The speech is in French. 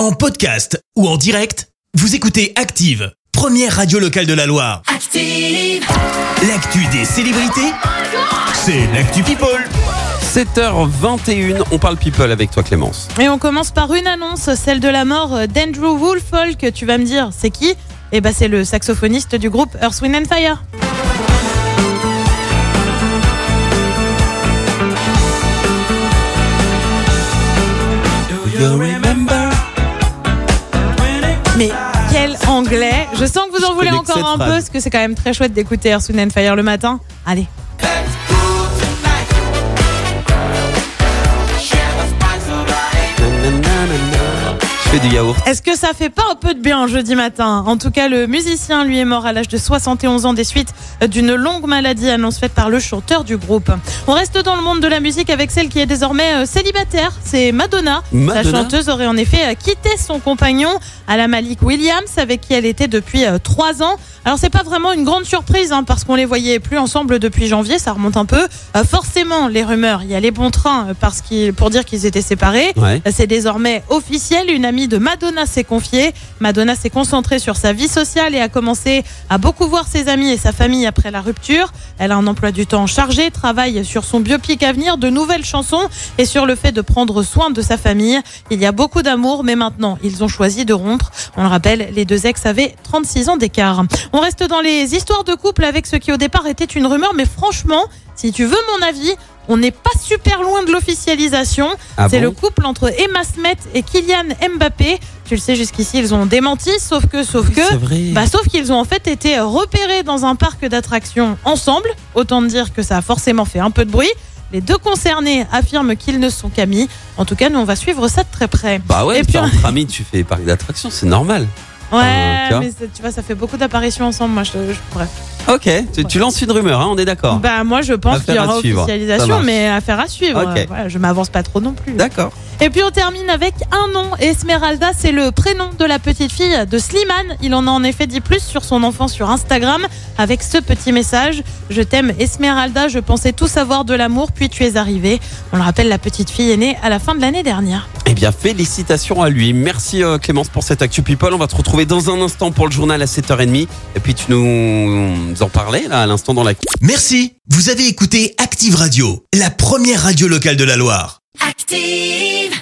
En podcast ou en direct, vous écoutez Active, première radio locale de la Loire. Active. L'actu des célébrités, c'est l'actu People. 7h21, on parle people avec toi Clémence. Et on commence par une annonce, celle de la mort d'Andrew Woolfolk. Tu vas me dire, c'est qui? Eh ben, c'est le saxophoniste du groupe Earth, Wind and Fire. Mais quel anglais Je sens que vous en voulez encore un peu, parce que c'est quand même très chouette d'écouter and Fire le matin. Allez. Fais du yaourt. Est-ce que ça fait pas un peu de bien jeudi matin? En tout cas, le musicien, lui, est mort à l'âge de 71 ans des suites d'une longue maladie, annonce faite par le chanteur du groupe. On reste dans le monde de la musique avec celle qui est désormais euh, célibataire, c'est Madonna. Madonna La chanteuse aurait en effet euh, quitté son compagnon, Ala Malik Williams, avec qui elle était depuis euh, trois ans. Alors c'est pas vraiment une grande surprise, hein, parce qu'on les voyait plus ensemble depuis janvier, ça remonte un peu. Euh, forcément, les rumeurs, il y a les bons trains euh, parce qu'ils, pour dire qu'ils étaient séparés. Ouais. C'est désormais officiel. Une amie de Madonna s'est confiée. Madonna s'est concentrée sur sa vie sociale et a commencé à beaucoup voir ses amis et sa famille après la rupture. Elle a un emploi du temps chargé, travaille sur son biopic à venir, de nouvelles chansons et sur le fait de prendre soin de sa famille. Il y a beaucoup d'amour, mais maintenant, ils ont choisi de rompre. On le rappelle, les deux ex avaient 36 ans d'écart. On reste dans les histoires de couple avec ce qui au départ était une rumeur, mais franchement, si tu veux mon avis, on n'est pas super loin de l'officialisation. Ah C'est bon le couple entre Emma Smet et Kylian Mbappé. Tu le sais, jusqu'ici, ils ont démenti, sauf que, sauf que, bah, sauf qu'ils ont en fait été repérés dans un parc d'attractions ensemble. Autant dire que ça a forcément fait un peu de bruit. Les deux concernés affirment qu'ils ne sont qu'amis. En tout cas, nous, on va suivre ça de très près. Bah ouais, Et puis, entre amis, tu fais parc d'attractions, c'est normal. Ouais, mais tu vois, ça fait beaucoup d'apparitions ensemble. Moi, je, je- bref. Ok, tu, tu lances une rumeur, hein, on est d'accord. Bah, moi, je pense qu'il y aura officialisation, mais affaire à suivre. Ok. Euh, Voilà, je m'avance pas trop non plus. D'accord. Et puis on termine avec un nom. Esmeralda, c'est le prénom de la petite fille de Slimane. Il en a en effet dit plus sur son enfant sur Instagram avec ce petit message. Je t'aime Esmeralda, je pensais tout savoir de l'amour, puis tu es arrivée. On le rappelle, la petite fille est née à la fin de l'année dernière. Eh bien, félicitations à lui. Merci euh, Clémence pour cette Actu People. On va te retrouver dans un instant pour le journal à 7h30. Et puis tu nous en parlais là à l'instant dans la... Merci, vous avez écouté Active Radio, la première radio locale de la Loire. Active.